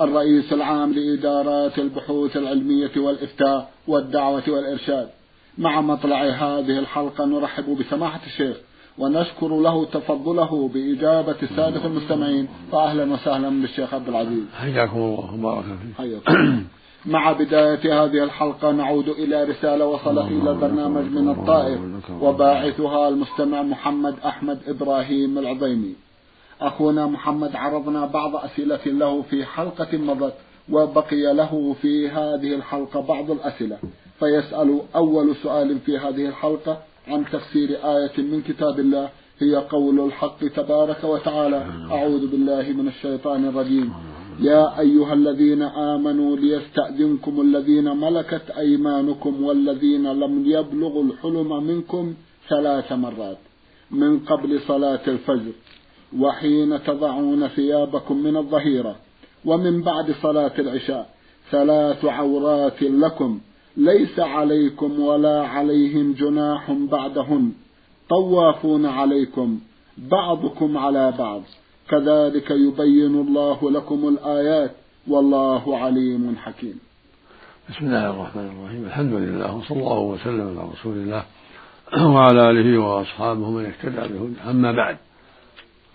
الرئيس العام لإدارات البحوث العلمية والإفتاء والدعوة والإرشاد. مع مطلع هذه الحلقة نرحب بسماحة الشيخ ونشكر له تفضله بإجابة السادة المستمعين. فأهلا وسهلا بالشيخ عبد العزيز. حياكم الله وبارك فيك. حياكم مع بداية هذه الحلقة نعود إلى رسالة وصلت إلى البرنامج من الطائف وباعثها المستمع محمد أحمد إبراهيم العظيمي. أخونا محمد عرضنا بعض أسئلة له في حلقة مضت وبقي له في هذه الحلقة بعض الأسئلة. فيسأل أول سؤال في هذه الحلقة عن تفسير آية من كتاب الله هي قول الحق تبارك وتعالى أعوذ بالله من الشيطان الرجيم. يا أيها الذين آمنوا ليستأذنكم الذين ملكت أيمانكم والذين لم يبلغوا الحلم منكم ثلاث مرات من قبل صلاة الفجر. وحين تضعون ثيابكم من الظهيرة ومن بعد صلاة العشاء ثلاث عورات لكم ليس عليكم ولا عليهم جناح بعدهن طوافون عليكم بعضكم على بعض كذلك يبين الله لكم الآيات والله عليم حكيم. بسم الله الرحمن الرحيم. الحمد لله وصلى الله وسلم على رسول الله وعلى آله وأصحابه من اهتدى به أما بعد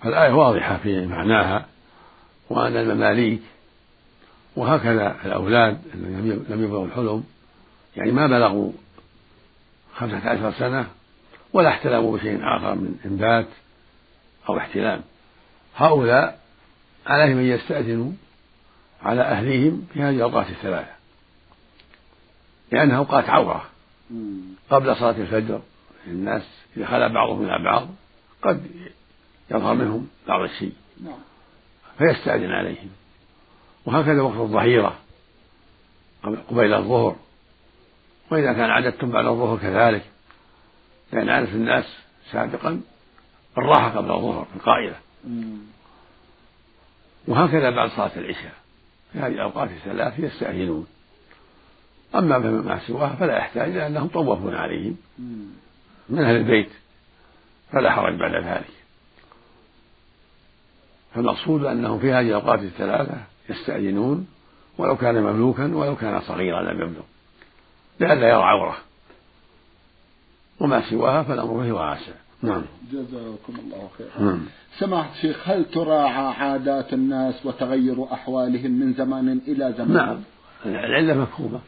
فالآية واضحة في معناها وأن المماليك وهكذا الأولاد الذين لم يبلغوا الحلم يعني ما بلغوا خمسة عشر سنة ولا احتلموا بشيء آخر من إنبات أو احتلام هؤلاء عليهم أن يستأذنوا على أهليهم في هذه الأوقات الثلاثة لأنها أوقات عورة. قبل صلاة الفجر الناس إذا خلا بعضهم إلى بعض قد يظهر منهم بعض الشيء. نعم. فيستأذن عليهم. وهكذا وقت الظهيرة قبيل الظهر. وإذا كان عددتم بعد الظهر كذلك. لأن عادة الناس سابقا الراحة قبل الظهر القائلة. وهكذا بعد صلاة العشاء. في هذه الأوقات الثلاث يستأذنون. أما ما سواها فلا يحتاج لأنهم طوفون عليهم. من أهل البيت. فلا حرج بعد ذلك. فالمقصود أنهم في هذه الأوقات الثلاثة يستأذنون ولو كان مملوكا ولو كان صغيرا لم يبلغ لئلا يرى عورة. وما سواها فالأمر فيه واسع. نعم. جزاكم الله خيرا. نعم. سماحة الشيخ هل تراعى عادات الناس وتغير أحوالهم من زمان إلى زمان؟ نعم. العلة مفهومة.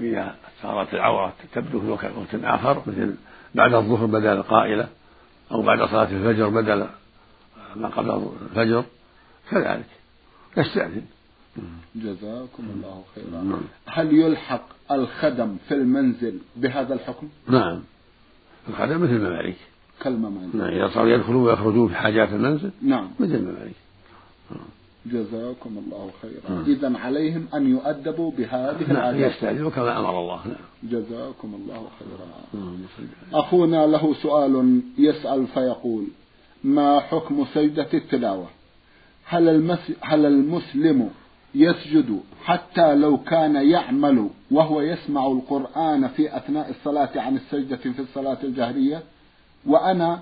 إذا صارت العورة تبدو في وقت آخر مثل بعد الظهر بدل القائلة أو بعد صلاة الفجر بدل ما قبل الفجر كذلك. يستأذن. جزاكم الله خيرا. نعم. هل يلحق الخدم في المنزل بهذا الحكم؟ نعم. الخدم مثل المماليك. كالمماليك. نعم إذا صاروا يدخلون ويخرجون في حاجات المنزل نعم. مثل المماليك. جزاكم الله خيرا. نعم. إذا عليهم أن يؤدبوا بهذه نعم العادات يستأذنوا كما أمر الله. نعم. جزاكم الله خيرا. نعم. أخونا له سؤال يسأل فيقول ما حكم سجدة التلاوة؟ هل, المس هل المسلم يسجد حتى لو كان يعمل وهو يسمع القرآن في أثناء الصلاة عن السجدة في الصلاة الجهرية؟ وأنا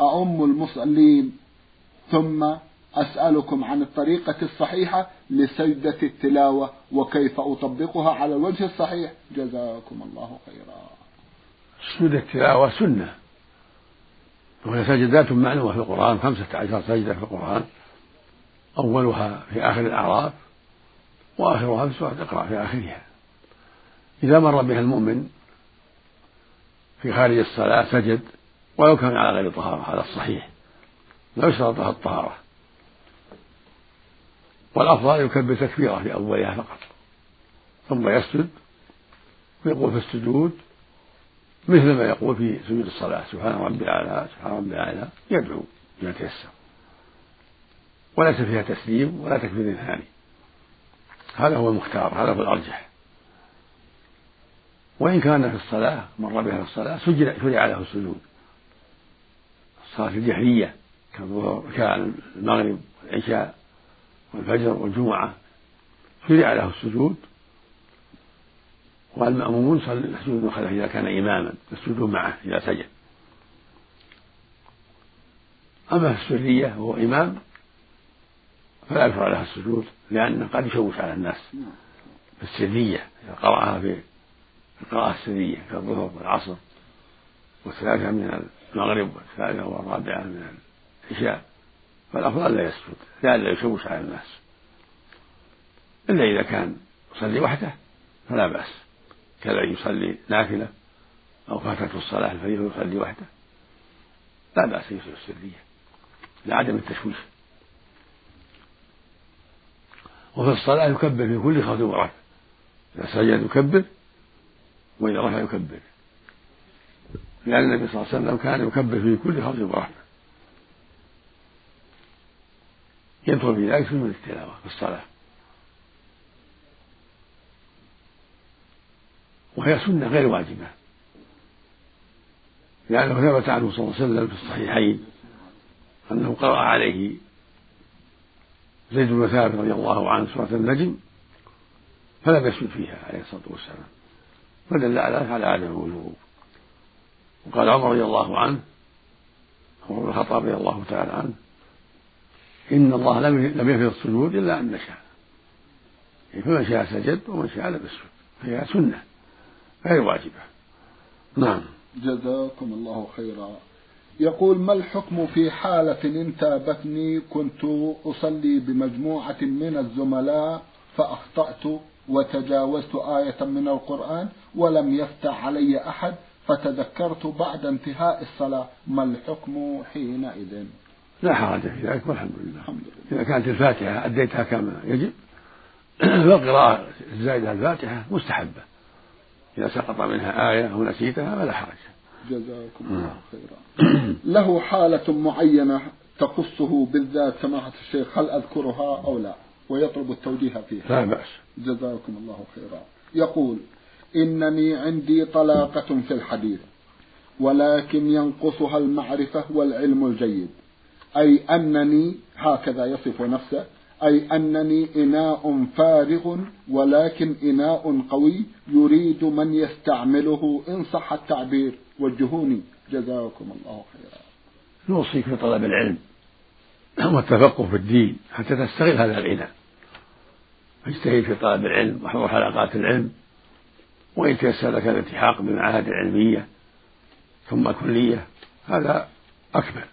أؤم المصلين ثم أسألكم عن الطريقة الصحيحة لسجدة التلاوة وكيف أطبقها على الوجه الصحيح؟ جزاكم الله خيرا. سجود التلاوة سنة. وهي سجدات معلومة في القرآن خمسة عشر سجدة في القرآن أولها في آخر الأعراف وآخرها في سورة اقرأ في آخرها. إذا مر بها المؤمن في خارج الصلاة سجد ولو كان على غير طهارة هذا الصحيح. لا يشترط لها الطهارة. والأفضل يكبر تكبيرة في أولها فقط ثم يسجد ويقول في السجود مثل ما يقول في سجود الصلاة سبحان ربي الأعلى سبحان ربي الأعلى يدعو بما تيسر. وليس فيها تسليم ولا تكبير ثاني. هذا هو المختار هذا هو الأرجح. وإن كان في الصلاة مر بها في الصلاة شرع له السجود. الصلاة الجهرية كالظهر كالمغرب والعشاء والفجر والجمعة شرع له السجود. والمأمومون يسجدون خلفه إذا كان إماما يسجدون معه إذا سجد. أما في السرية وهو إمام فلا يشرع له السجود لأنه قد يشوش على الناس في السرية إذا قرأها في القراءة السرية كالظهر والعصر والثالثة من المغرب والثالثة والرابعة من العشاء فالأفضل لا يسجد لئلا يشوش على الناس. إلا إذا كان يصلي وحده فلا بأس. كذا يصلي نافلة أو فاتته الصلاة الفجر يصلي وحده. لا بأس يصلي السرية لعدم التشويش. وفي الصلاة يكبر في كل خطوة ورفع إذا سجد يكبر وإذا رفع يكبر. لأن النبي صلى الله عليه وسلم كان يكبر في كل خطوة ورفع يدخل في ذلك سنة التلاوة في الصلاة. وهي سنة غير واجبة. لأنه ثبت عنه صلى الله عليه وسلم في الصحيحين أنه قرأ عليه زيد بن ثابت رضي الله عنه سورة النجم فلم يسجد فيها عليه الصلاة والسلام. فدل على ذلك على عدم الوجوب. وقال عمر رضي الله عنه عمر بن الخطاب رضي الله تعالى عنه إن الله لم لم يفرض السجود إلا أن نشاء. فمن شاء سجد ومن شاء لم يسجد. فهي سنة. غير واجبة. نعم. جزاكم الله خيرا. يقول ما الحكم في حالة انتابتني كنت أصلي بمجموعة من الزملاء فأخطأت وتجاوزت آية من القرآن ولم يفتح علي أحد فتذكرت بعد انتهاء الصلاة؟ ما الحكم حينئذ؟ لا حرج في ذلك والحمد لله. الحمد لله. إذا كانت الفاتحة أديتها كما يجب. فالقراءة الزائدة الفاتحة مستحبة. إذا سقط منها آية أو نسيتها فلا حرج. جزاكم الله خيرا. له حالة معينة تخصه بالذات سماحة الشيخ هل أذكرها أو لا؟ ويطلب التوجيه فيها. لا بأس. جزاكم الله خيرا. يقول إنني عندي طلاقة في الحديث ولكن ينقصها المعرفة والعلم الجيد أي أنني هكذا يصف نفسه أي أنني إناء فارغ ولكن إناء قوي يريد من يستعمله إن صح التعبير. وجهوني. جزاكم الله خيرا. نوصيك في طلب العلم والتفقه في الدين حتى تستغل هذا العناء اجتهد في طلب العلم واحضر حلقات العلم وإن تيسر لك الالتحاق بالمعاهد العلمية ثم كلية هذا أكمل.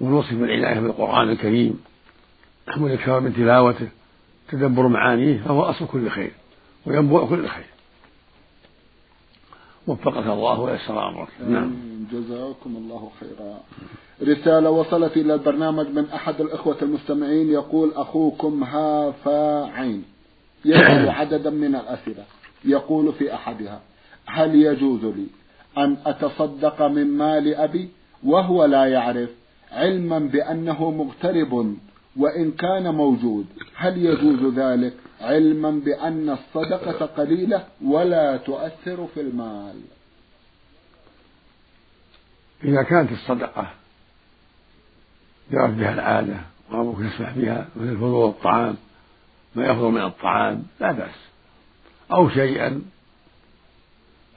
ونوصي بالعناية بالقرآن الكريم والإكثار من تلاوته تدبر معانيه فهو أصل كل خير وينبوع كل خير. وفقك الله ويسر أمرك. نعم. جزاكم الله خيرا. رسالة وصلت إلى البرنامج من أحد الإخوة المستمعين يقول أخوكم هافا عين. يسأل عددا من الأسئلة. يقول في أحدها هل يجوز لي أن أتصدق من مال أبي وهو لا يعرف علما بأنه مغترب وإن كان موجود هل يجوز ذلك علما بأن الصدقة قليلة ولا تؤثر في المال؟ إذا كانت الصدقة جرت بها العادة وأبوك يسمح بها مثل فضول الطعام ما يفضل من الطعام لا بأس. أو شيئا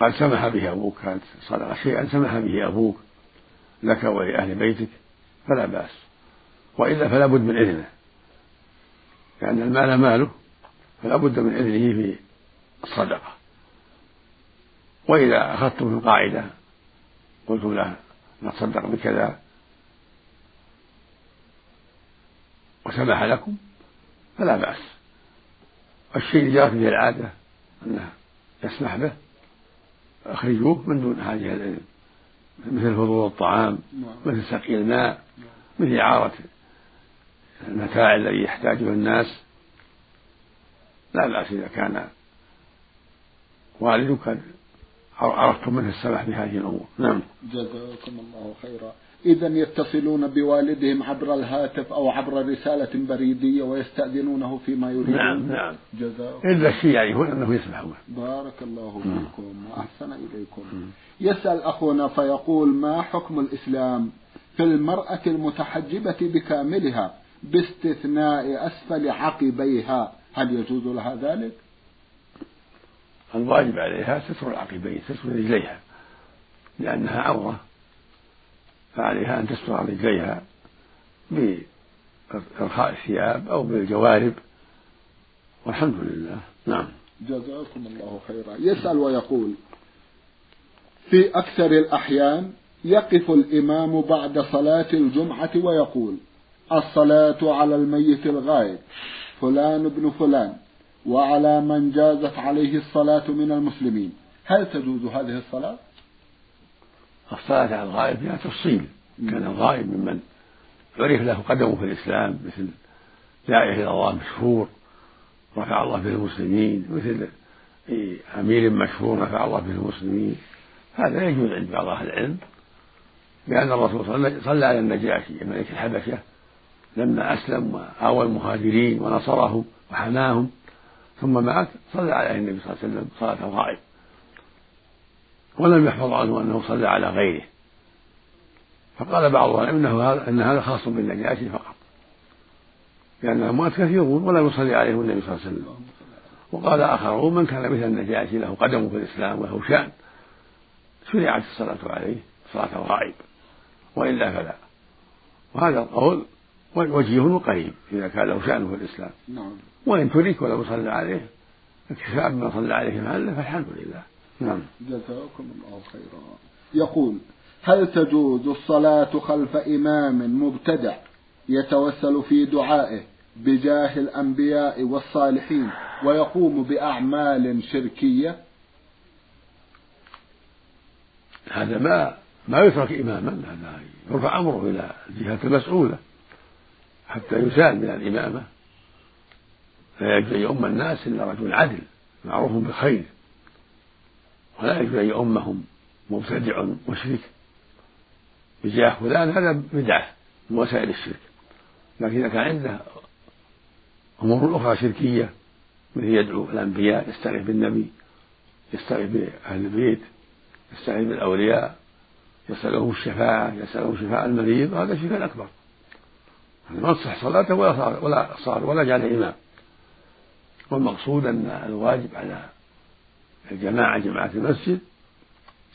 قد سمح به أبوك كانت صدقة شيئا سمح به أبوك لك ولأهل بيتك فلا بأس. وإلا فلا بد من إذنه. لأن المال ماله فلا بد من إذنه في الصدقة. وإذا أخذتم القاعدة قلتم له نتصدق بكذا وسمح لكم فلا بأس. الشيء اللي جرت به العادة أنه يسمح به أخرجوه من دون حاجة العلم مثل فضول الطعام نعم. مثل سقي الماء مثل إعارة المتاع الذي يحتاجه الناس. لا بأس إذا كان والدك عرفتم منه السمح بهذه الأمور. نعم. جزاكم الله خيرا. إذا يتصلون بوالدهم عبر الهاتف أو عبر رسالة بريدية ويستأذنونه فيما يريدون. نعم نعم. جزاء إلا الشيء يعرفون أنه يسمح بارك الله فيكم وأحسن إليكم. يسأل أخونا فيقول ما حكم الإسلام في المرأة المتحجبة بكاملها؟ باستثناء أسفل عقبيها. هل يجوز لها ذلك؟ الواجب عليها ستر العقبين ستر رجليها لأنها عورة فعليها أن تستر رجليها بإرخاء الثياب أو بالجوارب. والحمد لله. نعم. جزاكم الله خيرا. يسأل ويقول في أكثر الأحيان يقف الإمام بعد صلاة الجمعة ويقول الصلاة على الميت الغائب فلان ابن فلان وعلى من جازت عليه الصلاة من المسلمين. هل تجوز هذه الصلاة؟ الصلاة على الغائب فيها تفصيل. كان الغائب ممن عرف له قدمه في الإسلام مثل داعية إلى الله مشهور رفع الله به المسلمين مثل أمير مشهور رفع الله به المسلمين. هذا يجوز عند بعض أهل العلم لأن الرسول صلى على النجاشي ملك الحبشة لما أسلم وآوى المهاجرين ونصرهم وحماهم ثم مات صلى عليه النبي صلى الله عليه وسلم صلاة الغائب. ولم يحفظ عنه أنه صلى على غيره. فقال بعض العلم إنه هذا إن هذا خاص بالنجاشي فقط. لأن الاموات كثيرون ولا يصلي عليهم النبي صلى الله عليه وسلم. وقال آخرون من كان مثل النجاشي له قدم في الإسلام وله شأن. شرعت الصلاة عليه صلاة الغائب. وإلا فلا. وهذا القول وجيه وقريب إذا كان له شان في الإسلام. نعم. وإن ترك ولو صلى عليه اكتفاء بما صلى عليه محله فالحمد لله. نعم. جزاكم الله خيرا. يقول هل تجوز الصلاة خلف إمام مبتدع يتوسل في دعائه بجاه الأنبياء والصالحين ويقوم بأعمال شركية؟ هذا ما ما يترك إماما هذا يرفع أمره إلى الجهة المسؤولة. حتى يسال من الإمامة. لا يجوز أن يؤم الناس إلا رجل عدل معروف بالخير ولا يجوز أن يؤمهم مبتدع مشرك. بجاه فلان هذا بدعة من وسائل الشرك. لكن إذا كان عنده أمور أخرى شركية مثل يدعو الأنبياء يستغيث بالنبي يستغيث بأهل البيت يستغيث بالأولياء يسألهم الشفاعة يسألهم شفاء المريض هذا شرك أكبر ما تصح صلاته ولا صار ولا صار ولا جعل إمام والمقصود أن الواجب على الجماعة جماعة المسجد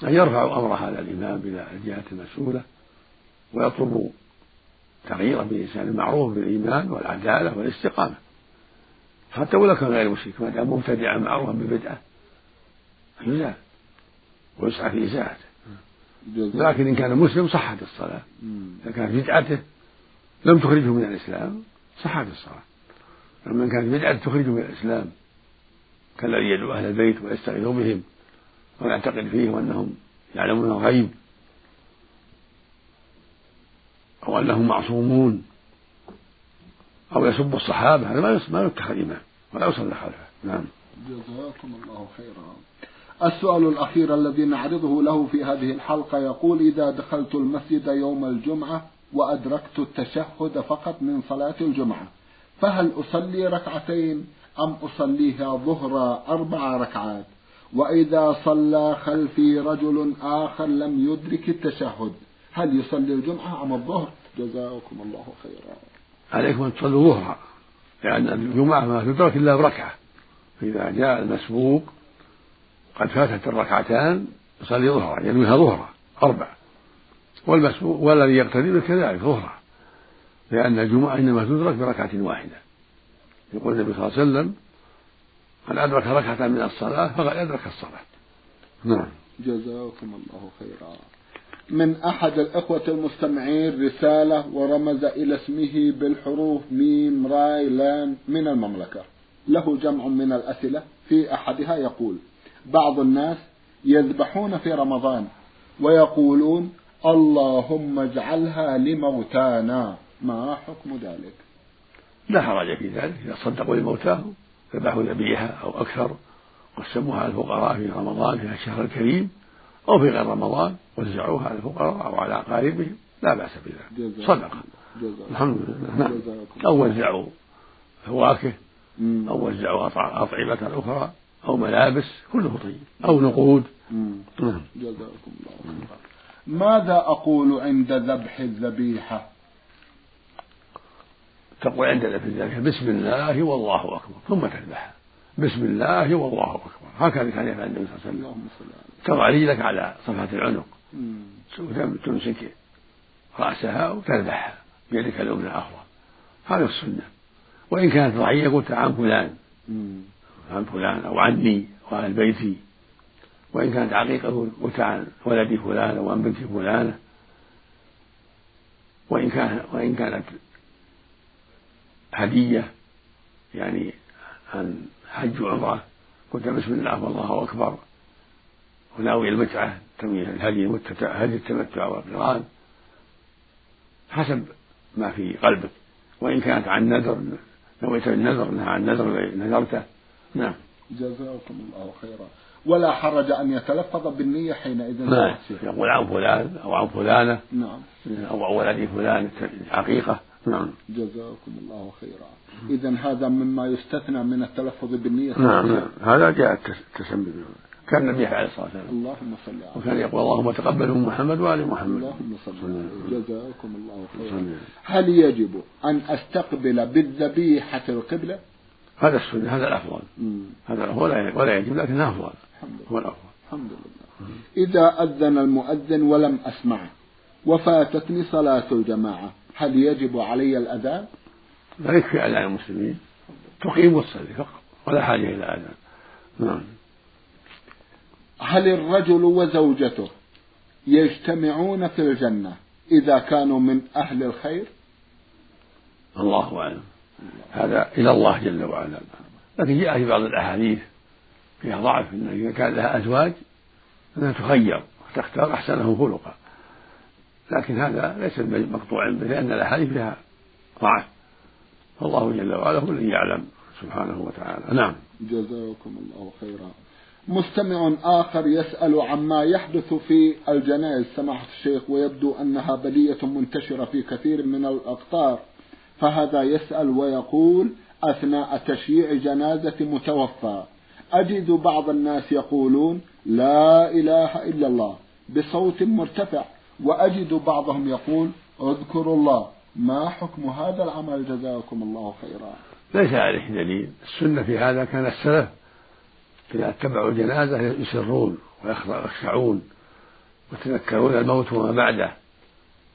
أن يرفعوا أمر هذا الإمام إلى الجهة المسؤولة ويطلب تغييره بلسان معروف بالإيمان والعدالة والاستقامة. حتى ولو كان غير مشرك ما دام مبتدعا معروفا ببدعة يزال ويسعى في إزالته. لكن إن كان مسلم صحت الصلاة. إذا كانت بدعته لم تخرجه من الإسلام صحت الصلاة. أما إن كانت بدعة تخرجه من الإسلام كالذي يدعو أهل البيت ويستغيث بهم ويعتقد فيهم أنهم يعلمون الغيب أو أنهم معصومون أو يسب الصحابة. هذا ما ما يتخذ إمام ولا يصلى خلفه. نعم. جزاكم الله خيرا. السؤال الأخير الذي نعرضه له في هذه الحلقة يقول إذا دخلت المسجد يوم الجمعة وأدركت التشهد فقط من صلاة الجمعة. فهل أصلي ركعتين أم أصليها ظهر أربع ركعات؟ وإذا صلى خلفي رجل آخر لم يدرك التشهد هل يصلي الجمعة أم الظهر؟ جزاكم الله خيرا. عليكم أن تصلوا ظهرا لأن الجمعة ما تدرك إلا بركعة. فإذا جاء المسبوق قد فاتت الركعتان يصلي ظهرا ينويها ظهرا أربع. والمسبوق والذي يقتدي كذلك ظهرا. لأن الجمعة إنما تدرك بركعة واحدة. يقول النبي صلى الله عليه وسلم من أدرك ركعة من الصلاة فقد أدرك الصلاة. نعم. جزاكم الله خيرا. من أحد الإخوة المستمعين رسالة ورمز إلى اسمه بالحروف ميم راي لام من المملكة. له جمع من الأسئلة في أحدها يقول بعض الناس يذبحون في رمضان ويقولون اللهم اجعلها لموتانا. ما حكم ذلك؟ لا حرج في ذلك. إذا صدقوا لموتاهم ذبحوا ذبيحة أو أكثر قسموها على الفقراء في رمضان في الشهر الكريم أو في غير رمضان وزعوها على الفقراء أو على أقاربهم. لا بأس بذلك. صدقة. الحمد لله. نعم. أو وزعوا فواكه أو وزعوا أطعمة أخرى أو ملابس كله طيب. أو نقود. نعم. جزاكم الله خيرا. ماذا أقول عند ذبح الذبيحة؟ تقول عند ذبح الذبيحة. بسم الله والله أكبر. ثم تذبحها بسم الله والله أكبر. هكذا كان يفعل النبي صلى الله عليه وسلم. تضع رجلك على صفحة العنق. تمسك رأسها وتذبحها بيدك اليمنى أفضل هذا السنة. وإن كانت ضعيفة قلت عن فلان. عن فلان أو عني وعن بيتي. وإن كانت عقيقة قلت عن ولدي فلان أو عن بنتي فلانة وإن كان وإن كانت هدية يعني عن حج وعمرة قلت بسم الله والله أكبر وناوي المتعة تنوي الهدي هدي التمتع والقرآن حسب ما في قلبك. وإن كانت عن نذر نويت النذر عن نذر نذرته. نعم. جزاكم الله خيرا. ولا حرج أن يتلفظ بالنية حينئذ. نعم. يقول عن فلان أو عن فلانة. نعم. أو عن ولد فلان حقيقة نعم. جزاكم الله خيرا. إذا هذا مما يستثنى من التلفظ بالنية. نعم نعم. هذا جاء التسمي. كان النبي عليه الصلاة والسلام. اللهم صل عليه وكان يقول اللهم تقبل من محمد وآل محمد. اللهم صل عليه جزاكم الله خيرا. هل يجب أن أستقبل بالذبيحة القبلة؟ هذا السنة هذا الأفضل. هذا ولا ولا يجب لكنه أفضل. هو الافضل الحمد لله. إذا أذن المؤذن ولم اسمعه وفاتتني صلاة الجماعة هل يجب علي الأذان؟ لا يكفي اذان المسلمين. تقيم وتصلي فقط ولا حاجة إلى أذان. نعم. هل الرجل وزوجته يجتمعون في الجنة إذا كانوا من أهل الخير؟ الله أعلم. هذا إلى الله جل وعلا. لكن جاء في بعض الأحاديث فيها ضعف أن إذا كان لها أزواج أنها تخير وتختار أحسنه خلقا. لكن هذا ليس مقطوعا به لأن الأحاديث فيها ضعف. فالله جل وعلا هو الذي يعلم سبحانه وتعالى. نعم. جزاكم الله خيرا. مستمع آخر يسأل عما يحدث في الجنائز سماحة الشيخ ويبدو أنها بلية منتشرة في كثير من الأقطار. فهذا يسأل ويقول أثناء تشييع جنازة متوفى أجد بعض الناس يقولون لا إله إلا الله بصوت مرتفع وأجد بعضهم يقول اذكروا الله. ما حكم هذا العمل؟ جزاكم الله خيرا. ليس عليه دليل. السنة في هذا كان السلف إذا اتبعوا الجنازة يسرون ويخشعون ويتذكرون الموت وما بعده.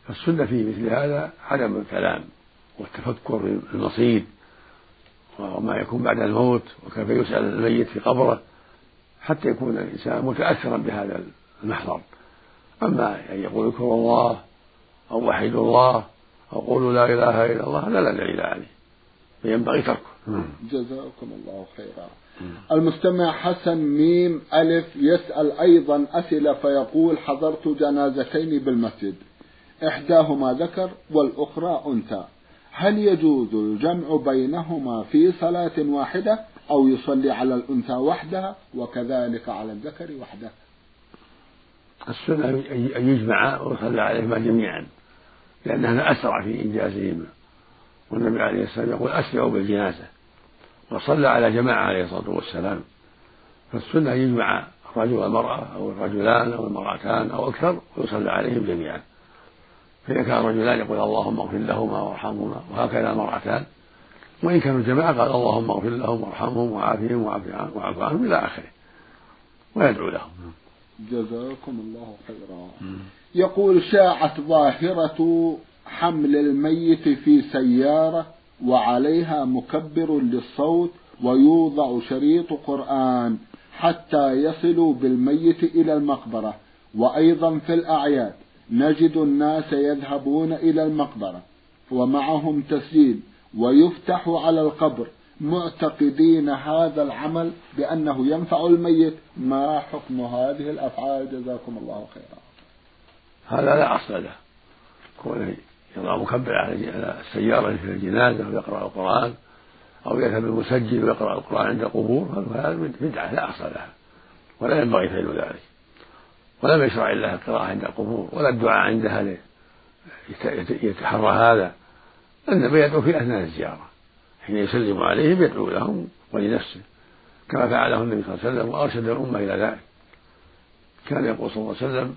فالسنة في مثل هذا عدم الكلام والتفكر في المصير وما يكون بعد الموت وكيف يسأل الميت في قبره حتى يكون الإنسان متأثرا بهذا المحضر. أما أن يقول اذكروا الله أو وحدوا الله أو قولوا لا إله إلا الله هذا لا دليل عليه. فينبغي تركه. جزاكم الله خيرا. المستمع حسن ميم ألف يسأل أيضا أسئلة فيقول حضرت جنازتين بالمسجد. إحداهما ذكر والأخرى أنثى. هل يجوز الجمع بينهما في صلاة واحدة أو يصلي على الأنثى وحدها وكذلك على الذكر وحده؟ السنة أن يجمع ويصلى عليهما جميعا لأن هذا أسرع في إنجازهما. والنبي عليه السلام يقول أسرعوا بالجنازة. وصلى على جماعة عليه الصلاة والسلام فالسنة أن يجمع الرجل والمرأة أو الرجلان أو المرأتان أو أكثر ويصلى عليهم جميعا. فإذا كان رجلان يقول اللهم اغفر لهما وارحمهما وهكذا المرأتان وإن كانوا جماعة قال اللهم اغفر لهم وارحمهم وعافهم واعف عنهم إلى آخره ويدعو لهم. جزاكم الله خيرا. يقول شاعت ظاهرة حمل الميت في سيارة وعليها مكبر للصوت ويوضع شريط قرآن حتى يصلوا بالميت إلى المقبرة وأيضا في الأعياد. نجد الناس يذهبون إلى المقبرة ومعهم تسجيل ويفتح على القبر معتقدين هذا العمل بأنه ينفع الميت. ما حكم هذه الأفعال؟ جزاكم الله خيرا. هذا لا أصل له. كونه يضع مكبر على السيارة في الجنازة ويقرأ القرآن أو يذهب المسجل ويقرأ القرآن عند القبور هذا بدعة لا أصل لها ولا ينبغي فعل ذلك. ولم يشرع إلا القراءة عند القبور ولا الدعاء عندها يتحرى هذا. النبي يدعو في أثناء الزيارة حين يسلم عليهم يدعو لهم ولنفسه كما فعله النبي صلى الله عليه وسلم وأرشد الأمة إلى ذلك. كان يقول صلى الله عليه وسلم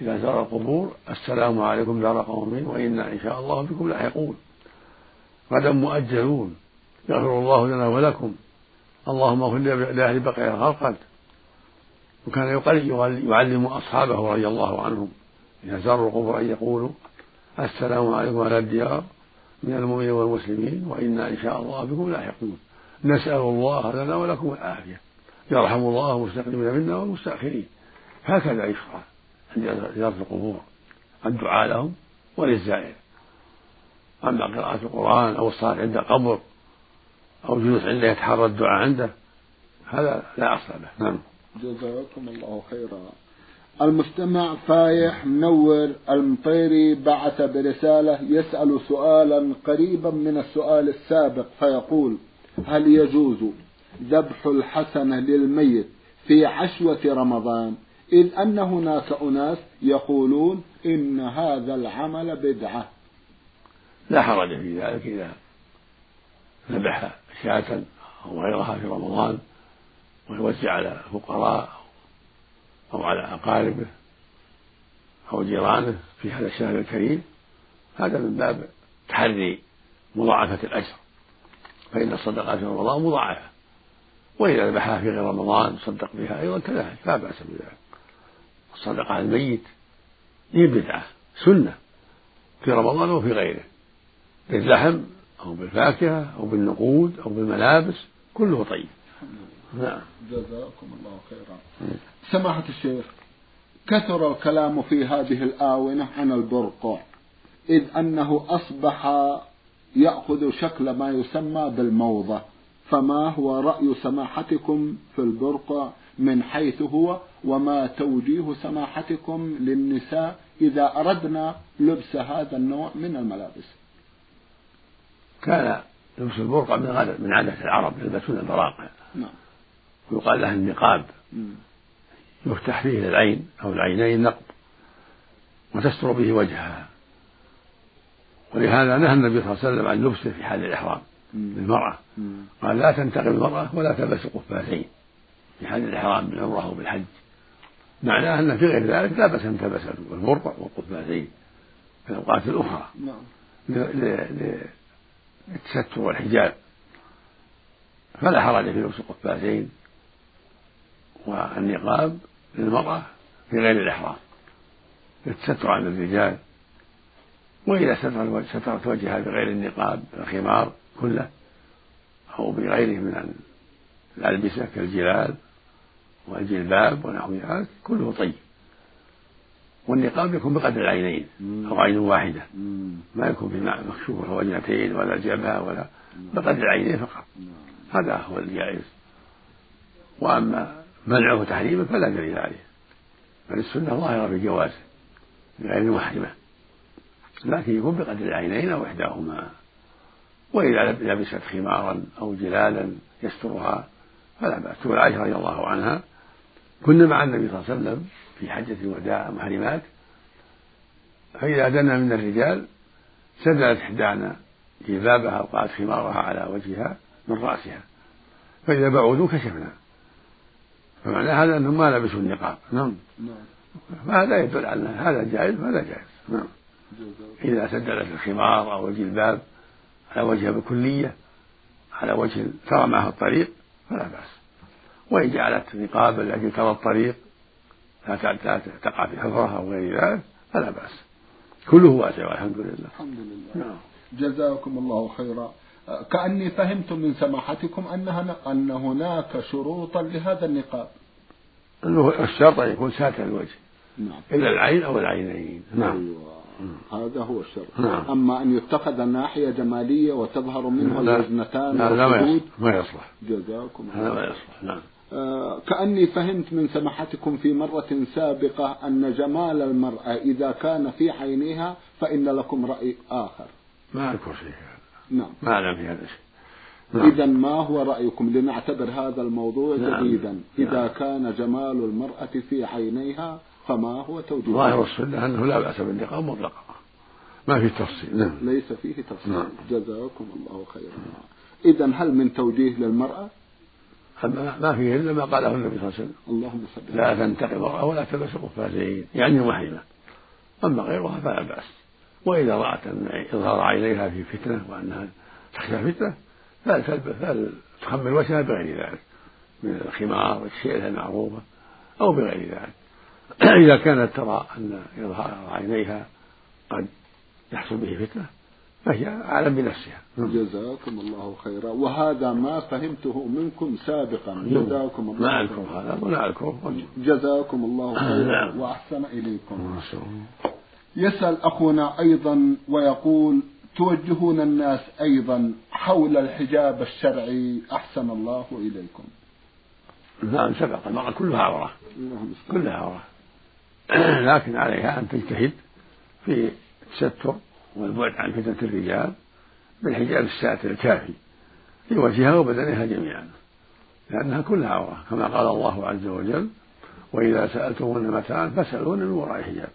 إذا زار القبور السلام عليكم دار قوم وإنا إن شاء الله بكم لاحقون. غدا مؤجلون يغفر الله لنا ولكم. اللهم اغفر لأهل بقية الخلق. وكان يعلم أصحابه رضي الله عنهم. إذا زاروا القبور أن يقولوا السلام عليكم أهل الديار من المؤمنين والمسلمين وإنا إن شاء الله بكم لاحقون. نسأل الله لنا ولكم العافية. يرحم الله المستقدمين منا والمستأخرين. هكذا يشرع عند زيارة القبور. الدعاء لهم وللزائر. أما قراءة القرآن أو الصلاة عند قبر أو جلوس عنده يتحرى الدعاء عنده هذا لا أصل له. نعم. جزاكم الله خيرا. المستمع فايح منور المطيري بعث برسالة يسأل سؤالا قريبا من السؤال السابق فيقول هل يجوز ذبح الحسنة للميت في عشوة رمضان؟ إذ أن هناك أناس يقولون إن هذا العمل بدعة. لا حرج في ذلك إذا ذبح شاة أو غيرها في رمضان. ويوزع على الفقراء أو على أقاربه أو جيرانه في هذا الشهر الكريم هذا من باب تحري مضاعفة الأجر. فإن الصدقات في رمضان مضاعفة. وإذا ذبحها في غير رمضان صدق بها أيضا كذلك لا بأس بذلك. الصدقة على الميت هي بدعة سنة في رمضان وفي غيره. باللحم أو بالفاكهة أو بالنقود أو بالملابس كله طيب. نعم. جزاكم الله خيرا. سماحة الشيخ كثر الكلام في هذه الآونة عن البرقع إذ أنه أصبح يأخذ شكل ما يسمى بالموضة. فما هو رأي سماحتكم في البرقع من حيث هو وما توجيه سماحتكم للنساء إذا أردنا لبس هذا النوع من الملابس؟ كان لبس البرقع من عادة من عادة العرب يلبسون البراقع نعم. ويقال لها النقاب. يفتح فيه العين أو العينين نقب وتستر به وجهها. ولهذا نهى النبي صلى الله عليه وسلم عن لبسه في حال الإحرام للمرأة. قال لا تنتقب المرأة ولا تلبس قفازين في حال الإحرام بالعمرة أو بالحج. معناه أن في غير ذلك لا بأس أن تلبس البرقع والقفازين في الأوقات الأخرى. نعم. للتستر والحجاب. فلا حرج في لبس القفازين. والنقاب للمرأة في غير الإحرام. للتستر عن الرجال وإذا سترت وجهها بغير النقاب الخمار كله أو بغيره من الألبسة كالجلال والجلباب ونحو ذلك كله طيب. والنقاب يكون بقدر العينين أو عين واحدة. ما يكون في مكشوف الوجنتين ولا الجبهة ولا بقدر العينين فقط. هذا هو الجائز. وأما منعه وتحريمه فلا دليل عليه. بل السنة ظاهرة في جوازه بغير محرمة لكن يكون بقدر العينين أو إحداهما. وإذا لبست خمارا أو جلالا يسترها فلا بأس. تقول عائشة رضي الله عنها كنا مع النبي صلى الله عليه وسلم في حجة الوداع محرمات فإذا دنا من الرجال سدلت إحدانا جلبابها وقعت خمارها على وجهها من رأسها فإذا بعودوا كشفنا. فمعنى هذا أنهم ما لبسوا النقاب. نعم. فهذا يدل على هذا جائز وهذا جائز. نعم. إذا سدلت الخمار أو الجلباب على وجهها بكلية على وجه ترى معه الطريق فلا بأس. وإن جعلت نقابا لأجل ترى الطريق لا تقع في حفرة أو غير ذلك فلا بأس. كله واسع والحمد لله. الحمد لله. نعم. جزاكم الله خيرا. كأني فهمت من سماحتكم أنها أن هناك شروطا لهذا النقاب. الشرط أن يكون ساتر الوجه. نعم. إلا العين أو العينين. نعم. أيوة. هذا هو الشرط. نعم. أما أن يتخذ الناحية جمالية وتظهر منها الوزنتان لا, لا ما يصلح. جزاكم هذا ما يصلح. نعم. آه كأني فهمت من سماحتكم في مرة سابقة أن جمال المرأة إذا كان في عينيها فإن لكم رأي آخر. ما أذكر شيء نعم. ما أعلم في هذا الشيء. نعم. إذا ما هو رأيكم؟ لنعتبر هذا الموضوع نعم. جديدا. إذا نعم. كان جمال المرأة في عينيها فما هو توجيه؟ ظاهر السنة أنه لا بأس بالنقاب مطلقا. ما في تفصيل. نعم. ليس فيه تفصيل. نعم. جزاكم الله خيرا. إذا هل من توجيه للمرأة؟ ما فيه إلا ما قاله النبي صلى الله عليه وسلم. اللهم صل لا تنتقي المرأة ولا تلبس قفازين يعني محرمة أما غيرها فلا بأس. وإذا رأت أن إظهار عينيها في فتنة وأنها تخشى فتنة فلتخمر وجهها بغير ذلك من الخمار والشيلة المعروفة أو بغير ذلك. إذا كانت ترى أن إظهار عينيها قد يحصل به فتنة فهي أعلم بنفسها. جزاكم الله خيرا. وهذا ما فهمته منكم سابقا. جزاكم الله ما أذكر هذا ولا أذكر. جزاكم الله خيرا. نعم. وأحسن إليكم. يسأل أخونا أيضا ويقول توجهون الناس أيضا حول الحجاب الشرعي. أحسن الله إليكم. نعم سبق المرأة كلها عورة كلها عورة لكن عليها أن تجتهد في التستر والبعد عن فتنة الرجال بالحجاب الساتر الكافي في وجهها وبدنها جميعا. لأنها كلها عورة كما قال الله عز وجل وإذا سألتمون متاعا فاسألون من وراء حجاب.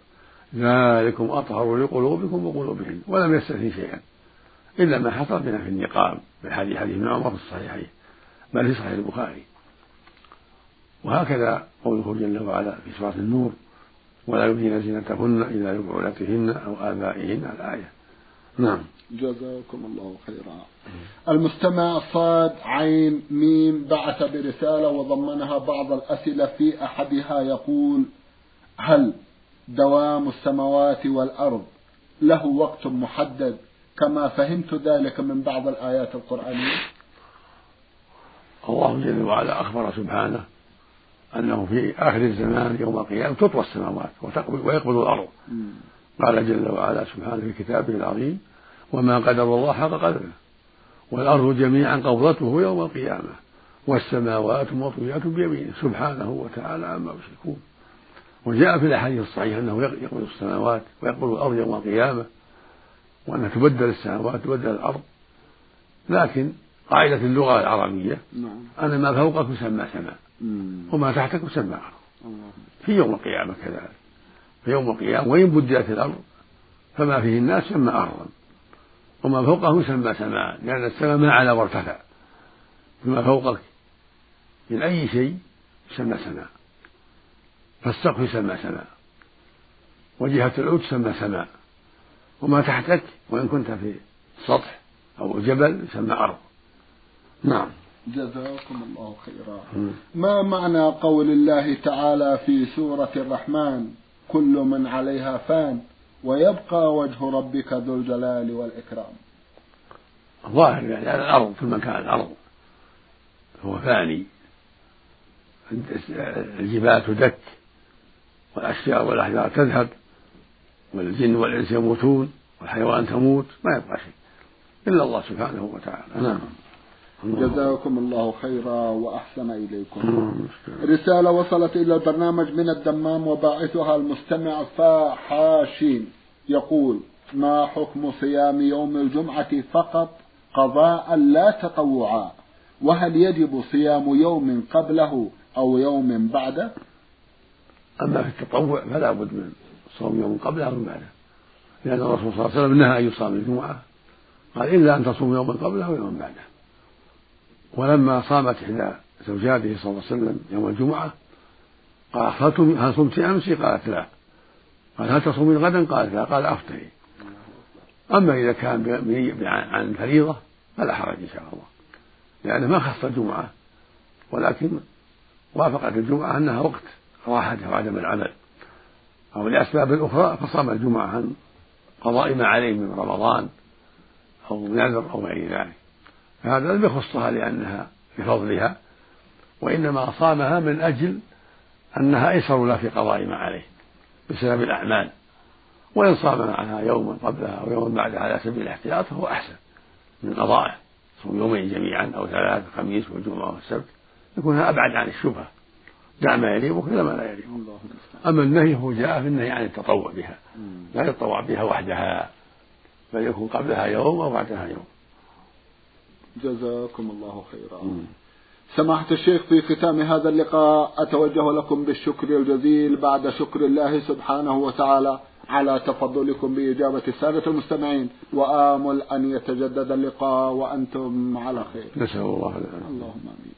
ذلكم أطهر لقلوبكم وقلوبهن ولم يستثني شيئا إلا ما حصل بنا في النقاب بالحديث حديث ابن عمر في الصحيحين بل في صحيح البخاري. وهكذا قوله جل وعلا في سورة النور ولا يبدين زينتهن إلى لبعولتهن أو آبائهن الآية. نعم. جزاكم الله خيرا. المستمع صاد عين ميم بعث برسالة وضمنها بعض الأسئلة في أحدها يقول هل دوام السماوات والأرض. له وقت محدد. كما فهمت ذلك من بعض الآيات القرآنية. الله جل وعلا أخبر سبحانه أنه في آخر الزمان يوم القيامة تطوى السماوات ويقبض الأرض. قال جل وعلا سبحانه في كتابه العظيم وما قدر الله حق قدره والأرض جميعا قبضته يوم القيامة والسماوات مطويات بيمينه. سبحانه وتعالى عما يشركون. وجاء في الأحاديث الصحيحة أنه يقبض السماوات ويقبض الأرض يوم القيامة وأنها تبدل السماوات تبدل الأرض. لكن قاعدة اللغة العربية نعم. أن ما فوقك يسمى سماء وما تحتك يسمى أرض. في يوم القيامة كذلك. في يوم القيامة وإن بدلت الأرض فما فيه الناس يسمى أرضا. وما فوقه يسمى سماء لأن السماء ما على وارتفع. فما فوقك من أي شيء يسمى سماء. فالسقف يسمى سماء. وجهة العود تسمى سماء. وما تحتك وإن كنت في سطح أو جبل يسمى أرض. نعم. جزاكم الله خيرا. ما معنى قول الله تعالى في سورة الرحمن؟ كل من عليها فان ويبقى وجه ربك ذو الجلال والإكرام. ظاهر يعني على الأرض في مكان الأرض. هو فاني. الجبال تدك. والأشجار والأحجار تذهب والجن والإنس يموتون والحيوان تموت ما يبقى شيء إلا الله سبحانه وتعالى. نعم. جزاكم الله خيرا وأحسن إليكم. رسالة وصلت إلى البرنامج من الدمام وباعثها المستمع فحاشين. يقول ما حكم صيام يوم الجمعة فقط قضاء لا تطوعا؟ وهل يجب صيام يوم قبله أو يوم بعده؟ أما في التطوع فلا بد من صوم يوم قبله أو بعده. لأن الرسول صلى الله عليه وسلم نهى أن يصام الجمعة. قال إلا أن تصوم يوما قبله ويوما بعده. ولما صامت إحدى زوجاته صلى الله عليه وسلم يوم الجمعة قال هل صمت أمس؟ قالت لا. قال هل تصومين غدا؟ قالت لا. قال أفطري. أما إذا كان عن فريضة فلا حرج إن شاء الله. لأنه ما خص الجمعة ولكن وافقت الجمعة أنها وقت. راحته وعدم العمل. أو لأسباب أخرى فصام الجمعة عن قضاء ما عليه من رمضان أو نذر أو غير ذلك. فهذا لم يخصها لأنها بفضلها وإنما صامها من أجل أنها أيسر له في قضاء ما عليه بسبب الأعمال. وإن صام معها يوما قبلها أو يوما بعدها على سبيل الاحتياط فهو أحسن من قضائه. صوم يومين جميعا أو ثلاث الخميس والجمعة والسبت يكون أبعد عن الشبهة. دع ما يليق إلى ما لا يليق أما النهي هو جاء في النهي عن التطوع بها. لا يتطوع بها وحدها بل يكون قبلها يوم أو بعدها يوم. جزاكم الله خيرا. سماحة الشيخ في ختام هذا اللقاء أتوجه لكم بالشكر الجزيل بعد شكر الله سبحانه وتعالى على تفضلكم بإجابة السادة المستمعين. وآمل أن يتجدد اللقاء وأنتم على خير. نسأل الله اللهم آمين.